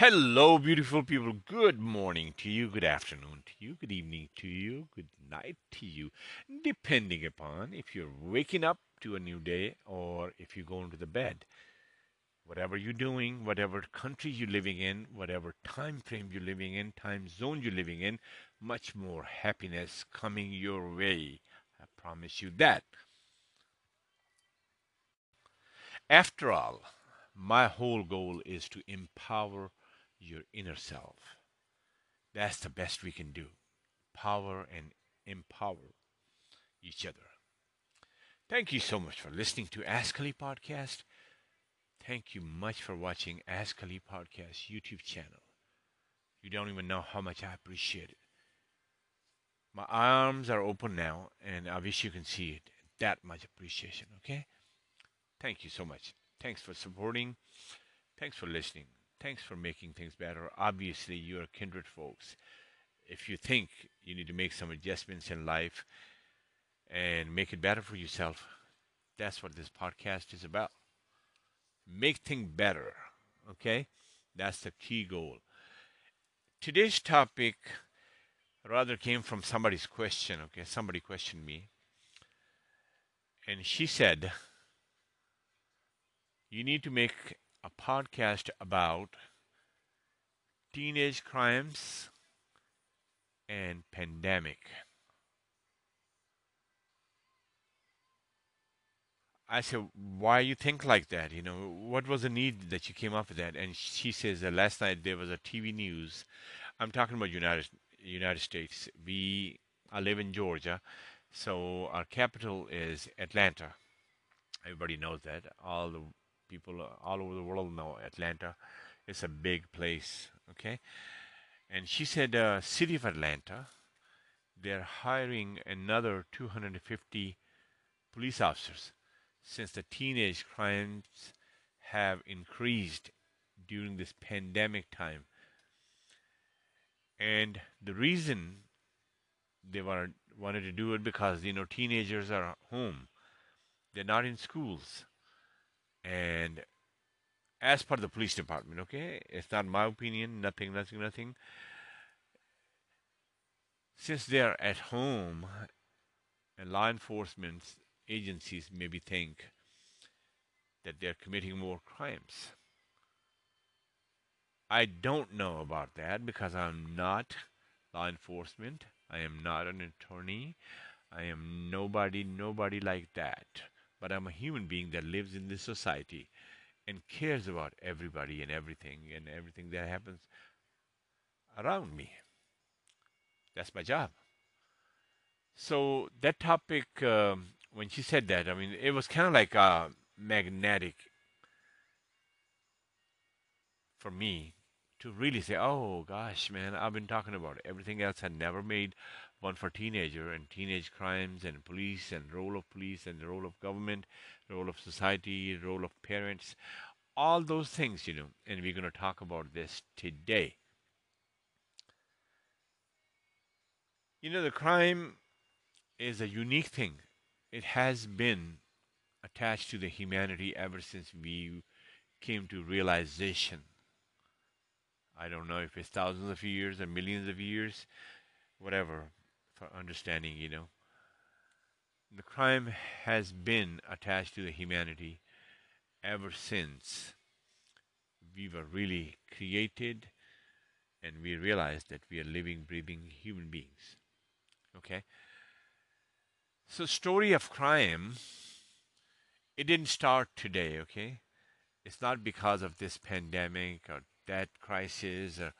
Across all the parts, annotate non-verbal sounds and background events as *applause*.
Hello, beautiful people. Good morning to you, good afternoon to you, good evening to you, good night to you, depending upon if you're waking up to a new day or if you're going to the bed. Whatever you're doing, whatever country you're living in, whatever time frame you're living in, time zone you're living in, much more happiness coming your way. I promise you that. After all, my whole goal is to empower your inner self. That's the best we can do. Power and empower each other. Thank you so much for listening to Ask Ali podcast. Thank you much for watching Ask Ali podcast YouTube channel. You don't even know how much I appreciate it. My arms are open now, and I wish you can see it. That much appreciation, okay? Thank you so much. Thanks for supporting. Thanks for listening. Thanks for making things better. Obviously, you're kindred folks. If you think you need to make some adjustments in life and make it better for yourself, that's what this podcast is about. Make things better, okay? That's the key goal. Today's topic rather came from somebody's question, okay? Somebody questioned me. And she said, You need to make a podcast about teenage crimes and pandemic. I said, why you think like that? You know, what was the need that you came up with that? And she says that last night there was a TV news. I'm talking about United United States. We I live in Georgia, so our capital is Atlanta. Everybody knows that. All the people all over the world know Atlanta. It's a big place, okay? And she said, uh, city of Atlanta, they're hiring another 250 police officers since the teenage crimes have increased during this pandemic time. And the reason they wanted, wanted to do it because, you know, teenagers are home. They're not in schools. And as part of the police department, okay, it's not my opinion, nothing, nothing, nothing. Since they're at home, and law enforcement agencies maybe think that they're committing more crimes. I don't know about that because I'm not law enforcement. I am not an attorney. I am nobody, nobody like that but I'm a human being that lives in this society and cares about everybody and everything and everything that happens around me. That's my job. So that topic, um, when she said that, I mean, it was kind of like uh, magnetic for me to really say, "Oh gosh, man, I've been talking about it. everything else had never made one for teenager and teenage crimes and police and role of police and the role of government, role of society, role of parents, all those things, you know, and we're going to talk about this today. You know, the crime is a unique thing. It has been attached to the humanity ever since we came to realization. I don't know if it's thousands of years or millions of years, whatever for understanding, you know. The crime has been attached to the humanity ever since we were really created and we realized that we are living, breathing human beings. Okay? So, story of crime, it didn't start today, okay? It's not because of this pandemic or that crisis or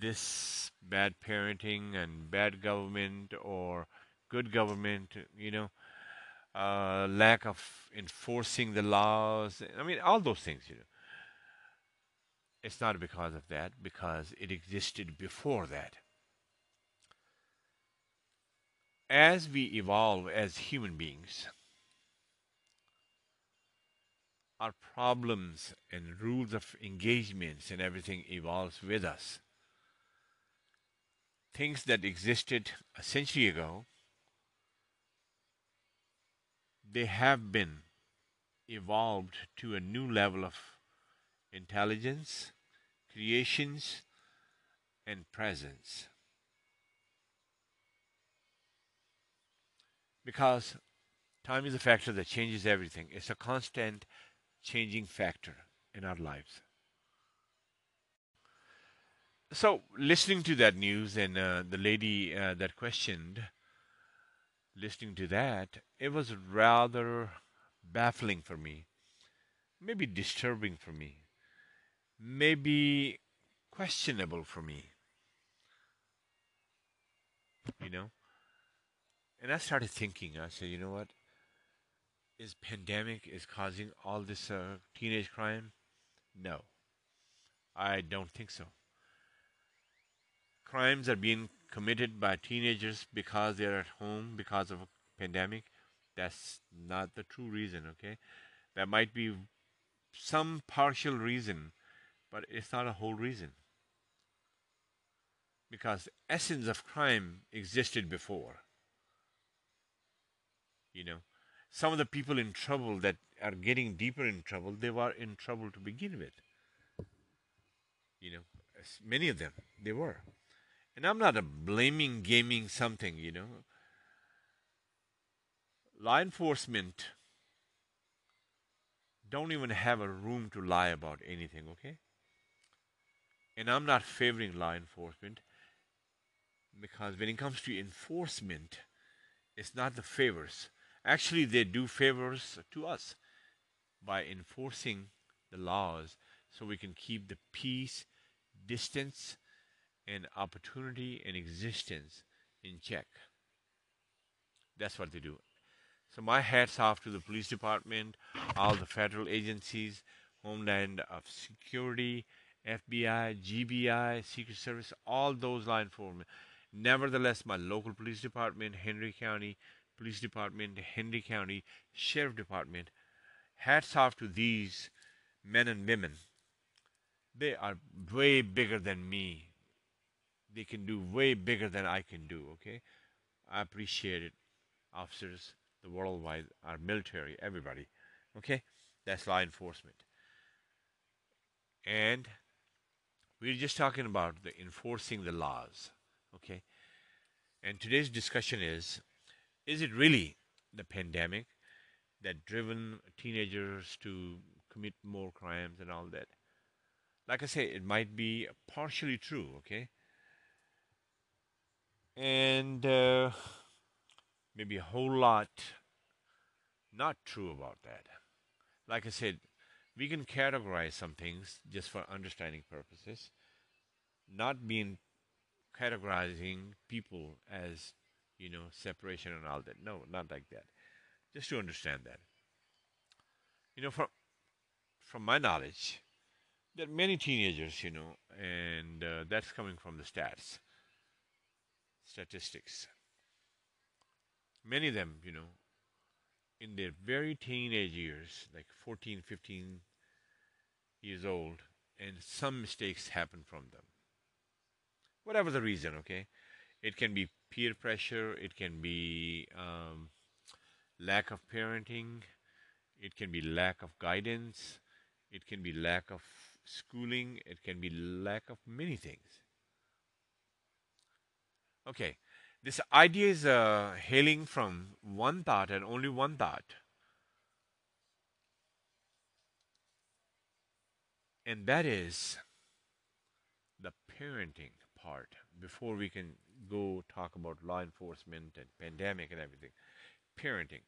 this bad parenting and bad government or good government, you know, uh, lack of enforcing the laws. I mean, all those things, you know. It's not because of that, because it existed before that. As we evolve as human beings, our problems and rules of engagements and everything evolves with us things that existed a century ago, they have been evolved to a new level of intelligence, creations, and presence. Because time is a factor that changes everything. It's a constant changing factor in our lives. So, listening to that news and uh, the lady uh, that questioned, listening to that, it was rather baffling for me, maybe disturbing for me, maybe questionable for me. You know? And I started thinking, I said, you know what? Is pandemic is causing all this uh, teenage crime? No. I don't think so. Crimes are being committed by teenagers because they're at home because of a pandemic. That's not the true reason, okay? That might be some partial reason, but it's not a whole reason. Because the essence of crime existed before. You know, some of the people in trouble that are getting deeper in trouble, they were in trouble to begin with. You know, many of them, they were. And I'm not blaming, gaming something, you know. Law enforcement don't even have a room to lie about anything, okay? And I'm not favoring law enforcement because when it comes to enforcement, it's not the favors. Actually, they do favors to us by enforcing the laws so we can keep the peace, distance, and opportunity and existence in check. That's what they do. So my hats off to the police department, all the federal agencies, Homeland of Security, FBI, GBI, Secret Service, all those law enforcement. Nevertheless, my local police department, Henry County Police Department, Henry County Sheriff Department, hats off to these men and women. They are way bigger than me they can do way bigger than I can do, okay? I appreciate it. Officers, the worldwide, our military, everybody, okay? That's law enforcement. And we're just talking about the enforcing the laws, okay? And today's discussion is is it really the pandemic that driven teenagers to commit more crimes and all that? Like I say, it might be partially true, okay? And uh, maybe a whole lot not true about that. Like I said, we can categorize some things just for understanding purposes, not being categorizing people as, you know, separation and all that. No, not like that. Just to understand that. You know, from from my knowledge, there are many teenagers, you know, and uh, that's coming from the stats statistics. Many of them, you know, in their very teenage years, like 14, 15 years old, and some mistakes happen from them. Whatever the reason, okay? It can be peer pressure, it can be um, lack of parenting, it can be lack of guidance, it can be lack of schooling, it can be lack of many things. Okay, this idea is uh, hailing from one thought and only one thought. And that is the parenting part before we can go talk about law enforcement and pandemic and everything. Parenting.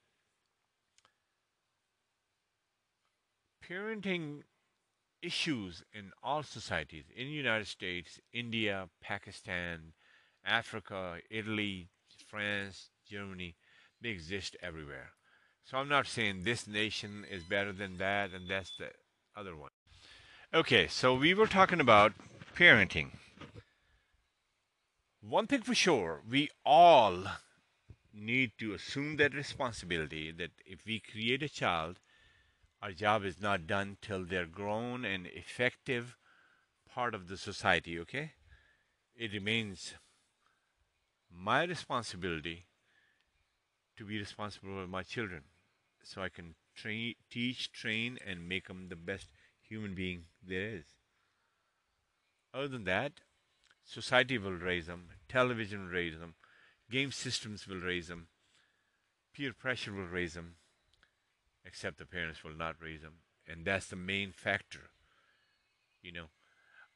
Parenting issues in all societies in United States, India, Pakistan, Africa, Italy, France, Germany, they exist everywhere. So I'm not saying this nation is better than that and that's the other one. Okay, so we were talking about parenting. One thing for sure, we all need to assume that responsibility that if we create a child, our job is not done till they're grown and effective part of the society, okay? It remains my responsibility to be responsible for my children so I can teach, train, and make them the best human being there is. Other than that, society will raise them, television will raise them, game systems will raise them, peer pressure will raise them, except the parents will not raise them. And that's the main factor. You know,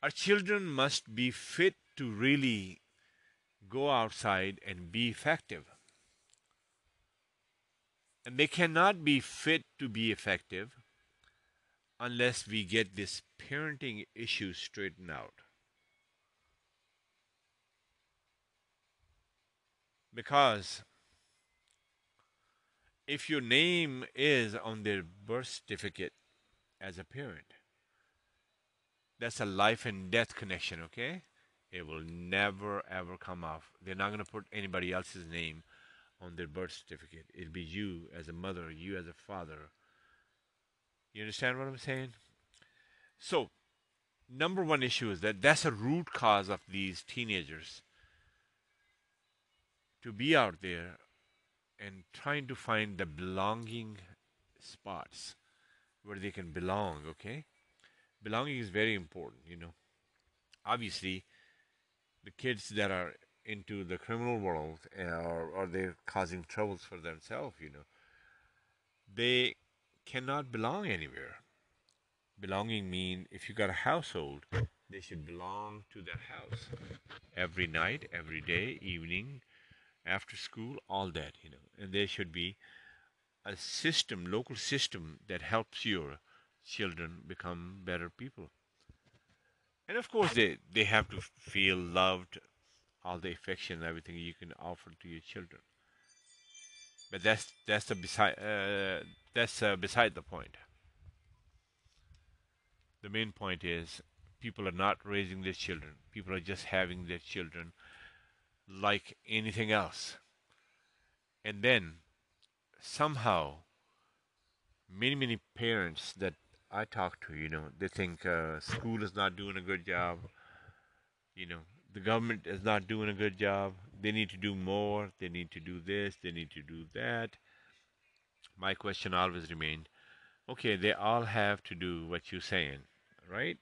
our children must be fit to really go outside and be effective. And they cannot be fit to be effective unless we get this parenting issue straightened out. Because if your name is on their birth certificate as a parent, that's a life and death connection, okay? It will never ever come off. They're not going to put anybody else's name on their birth certificate. It'll be you as a mother, you as a father. You understand what I'm saying? So, number one issue is that that's a root cause of these teenagers to be out there and trying to find the belonging spots where they can belong, okay? Belonging is very important, you know. Obviously, the kids that are into the criminal world uh, or, or they're causing troubles for themselves, you know, they cannot belong anywhere. Belonging mean if you got a household, they should belong to that house every night, every day, evening, after school, all that, you know. And there should be a system, local system that helps your children become better people. And of course, they, they have to feel loved, all the affection everything you can offer to your children. But that's that's the beside uh, that's uh, beside the point. The main point is people are not raising their children. People are just having their children like anything else. And then somehow many many parents that I talk to, you know, they think uh, school is not doing a good job. You know, the government is not doing a good job. They need to do more. They need to do this. They need to do that. My question always remained, okay, they all have to do what you're saying, right?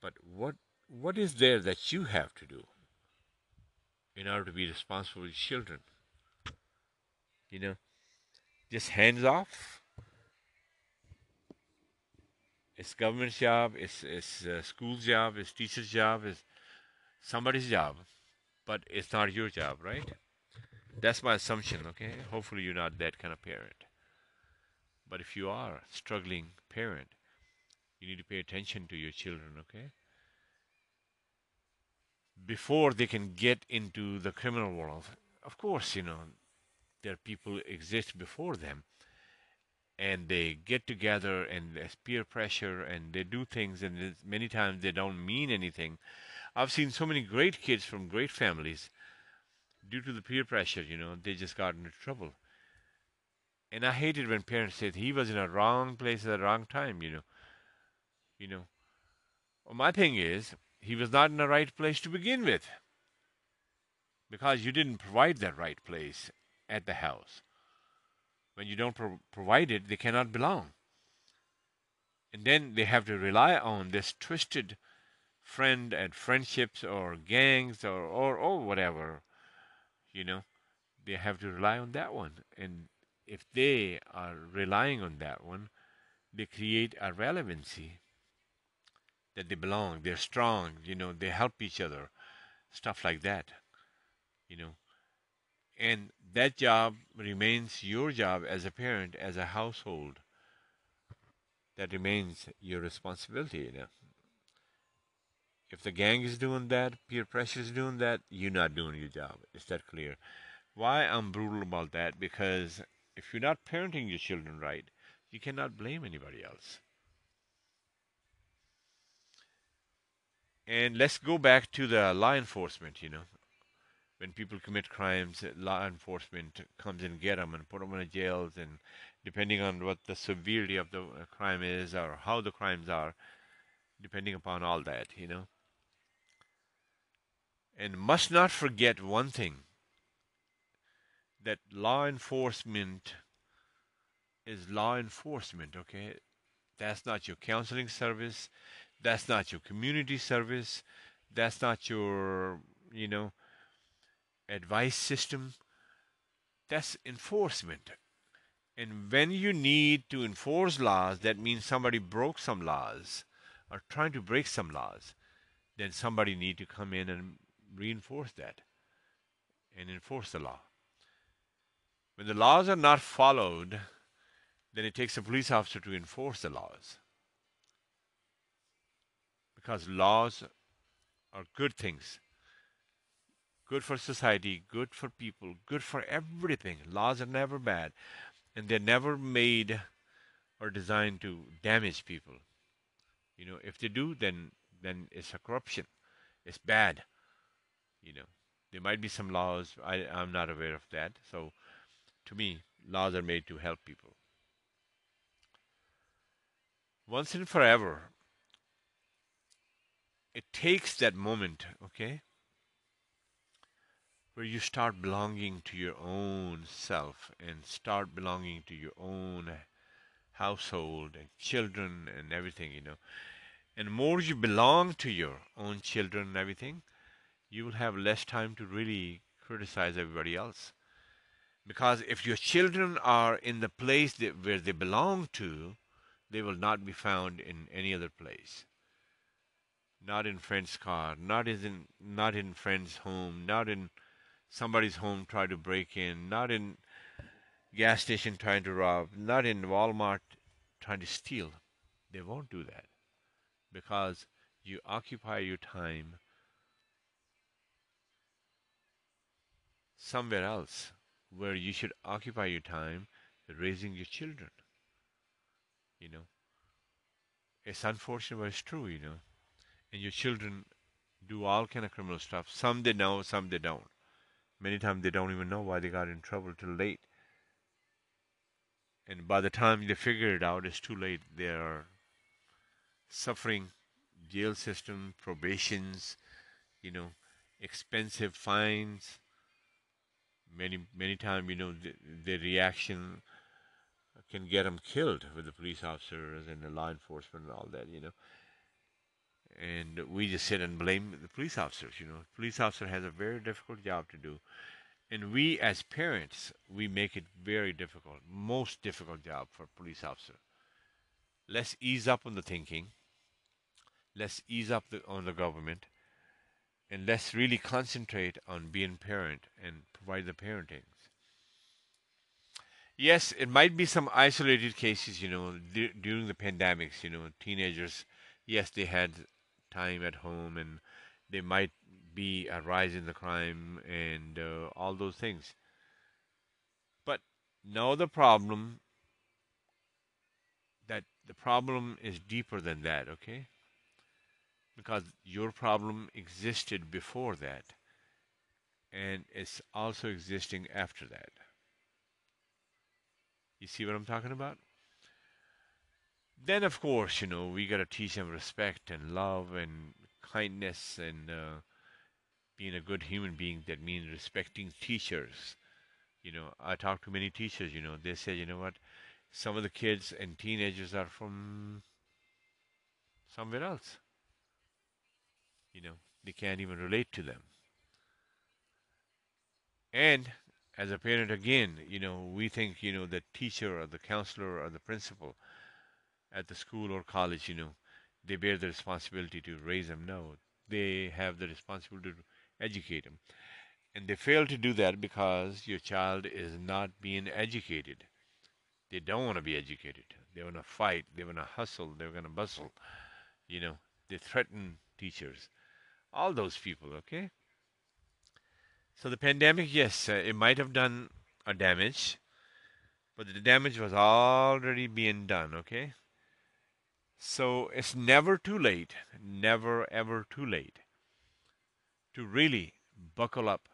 But what what is there that you have to do in order to be responsible with children? You know, just hands off. It's government's job. It's it's uh, school's job. It's teacher's job. It's somebody's job, but it's not your job, right? That's my assumption. Okay. Hopefully, you're not that kind of parent. But if you are a struggling parent, you need to pay attention to your children. Okay. Before they can get into the criminal world, of course, you know there are people exist before them and they get together and there's peer pressure and they do things and many times they don't mean anything. I've seen so many great kids from great families due to the peer pressure you know they just got into trouble. And i hated when parents said he was in a wrong place at the wrong time you know. You know well, my thing is he was not in the right place to begin with because you didn't provide that right place at the house. When you don't pro- provide it, they cannot belong. And then they have to rely on this twisted friend and friendships or gangs or, or, or whatever. You know, they have to rely on that one. And if they are relying on that one, they create a relevancy that they belong, they're strong, you know, they help each other, stuff like that. You know, and that job remains your job as a parent, as a household. That remains your responsibility. You know? If the gang is doing that, peer pressure is doing that, you're not doing your job. Is that clear? Why I'm brutal about that? Because if you're not parenting your children right, you cannot blame anybody else. And let's go back to the law enforcement, you know when people commit crimes, law enforcement comes and get them and put them in jails, and depending on what the severity of the uh, crime is or how the crimes are, depending upon all that, you know. And must not forget one thing that law enforcement is law enforcement, okay? That's not your counseling service, that's not your community service, that's not your, you know, advice system, that's enforcement. And when you need to enforce laws, that means somebody broke some laws or trying to break some laws, then somebody need to come in and reinforce that and enforce the law. When the laws are not followed, then it takes a police officer to enforce the laws. Because laws are good things. Good for society, good for people, good for everything. Laws are never bad. And they're never made or designed to damage people. You know, if they do, then then it's a corruption. It's bad. You know, there might be some laws. I, I'm not aware of that. So, to me, laws are made to help people. Once and forever, it takes that moment, okay, where you start belonging to your own self and start belonging to your own household and children and everything, you know. And more you belong to your own children and everything, you will have less time to really criticize everybody else. Because if your children are in the place that, where they belong to, they will not be found in any other place. Not in friend's car, not in not in friend's home, not in somebody's home try to break in, not in gas station trying to rob, not in Walmart trying to steal. They won't do that because you occupy your time somewhere else where you should occupy your time raising your children. You know, it's unfortunate, but it's true. You know, and your children do all kind of criminal stuff. Some they know, some they don't. Many times they don't even know why they got in trouble till late. And by the time they figure it out, it's too late. They are suffering jail system, probations, you know, expensive fines. Many many times, you know, the, the reaction can get them killed with the police officers and the law enforcement and all that, you know. And we just sit and blame the police officers, you know. Police officer has a very difficult job to do. And we as parents, we make it very difficult, most difficult job for police officer. Let's ease up on the thinking. Let's ease up the, on the government. And let's really concentrate on being parent and provide the parenting. Yes, it might be some isolated cases, you know, d- during the pandemics, you know, teenagers, yes, they had time at home and they might be a rise in the crime and uh, all those things. But now the problem that the problem is deeper than that, okay? Because your problem existed before that and it's also existing after that. You see what I'm talking about? Then, of course, you know, we got to teach them respect and love and kindness and uh, being a good human being. That means respecting teachers. You know, I talk to many teachers, you know, they say, you know what, some of the kids and teenagers are from somewhere else. You know, they can't even relate to them. And as a parent again you know we think you know the teacher or the counselor or the principal at the school or college you know they bear the responsibility to raise them. No they have the responsibility to educate them. And they fail to do that because your child is not being educated. They don't want to be educated. They want to fight. They want to hustle. They're going to bustle. You know they threaten teachers. All those people okay? So the pandemic, yes, uh, it might have done a damage, but the damage was already being done, okay? So it's never too late, never ever too late to really buckle up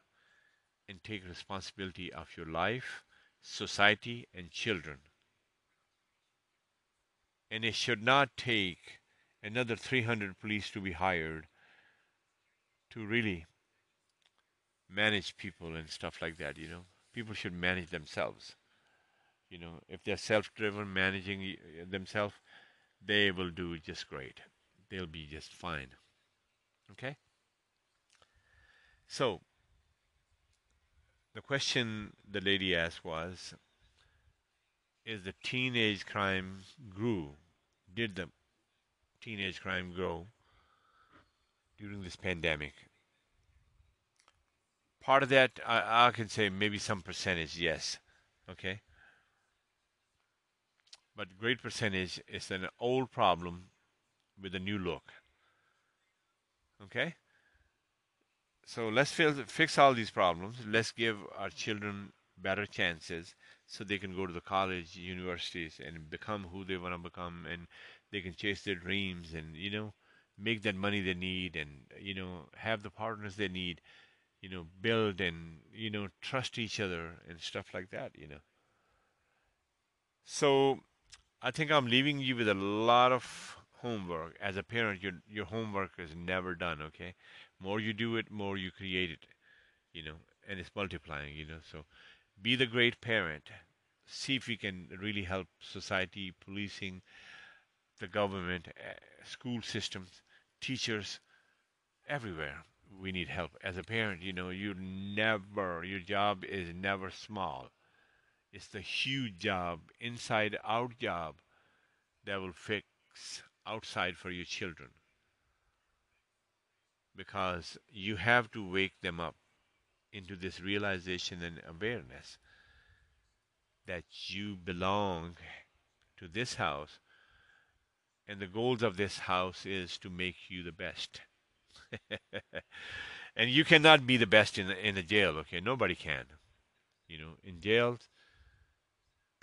and take responsibility of your life, society, and children. And it should not take another 300 police to be hired to really manage people and stuff like that. You know, people should manage themselves. You know, if they're self-driven, managing themselves, they will do just great. They'll be just fine. Okay. So, the question the lady asked was Is the teenage crime grew? Did the teenage crime grow during this pandemic? Part of that, I, I can say maybe some percentage, yes. Okay? But great percentage is an old problem with a new look. Okay? So let's fix all these problems. Let's give our children better chances so they can go to the college, universities, and become who they want to become, and they can chase their dreams, and you know, make that money they need, and you know, have the partners they need, you know, build and you know, trust each other and stuff like that. You know. So, I think I'm leaving you with a lot of homework. As a parent, your your homework is never done. Okay, more you do it, more you create it. You know, and it's multiplying. You know, so be the great parent. See if you can really help society, policing, the government, uh, school systems, teachers, everywhere. We need help. As a parent, you know, you never, your job is never small. It's the huge job, inside out job that will fix outside for your children. Because you have to wake them up into this realization and awareness that you belong to this house and the goals of this house is to make you the best. *laughs* And you cannot be the best in the, in the jail okay? Nobody can. You know in jails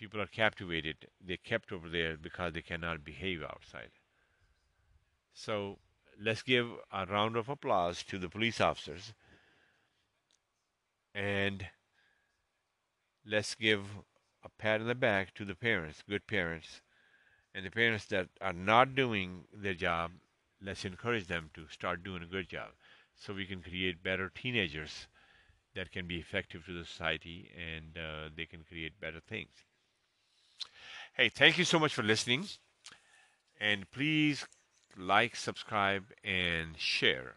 people are captivated. They're kept over there because they cannot behave outside. So let's give a round of applause to the police officers. And let's give a pat on the back to the parents, good parents, and the parents that are not doing their job, let's encourage them to start doing a good job so we can create better teenagers that can be effective to the society and uh, they can create better things. Hey, thank you so much for listening. And please like, subscribe, and share.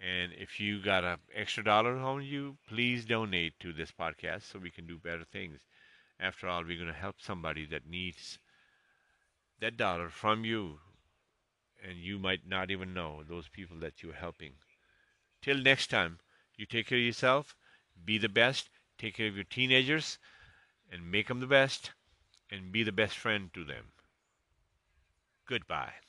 And if you got an extra dollar on you, please donate to this podcast so we can do better things. After all, we're going to help somebody that needs that dollar from you, and you might not even know those people that you're helping. Till next time, you take care of yourself, be the best, take care of your teenagers, and make them the best, and be the best friend to them. Goodbye.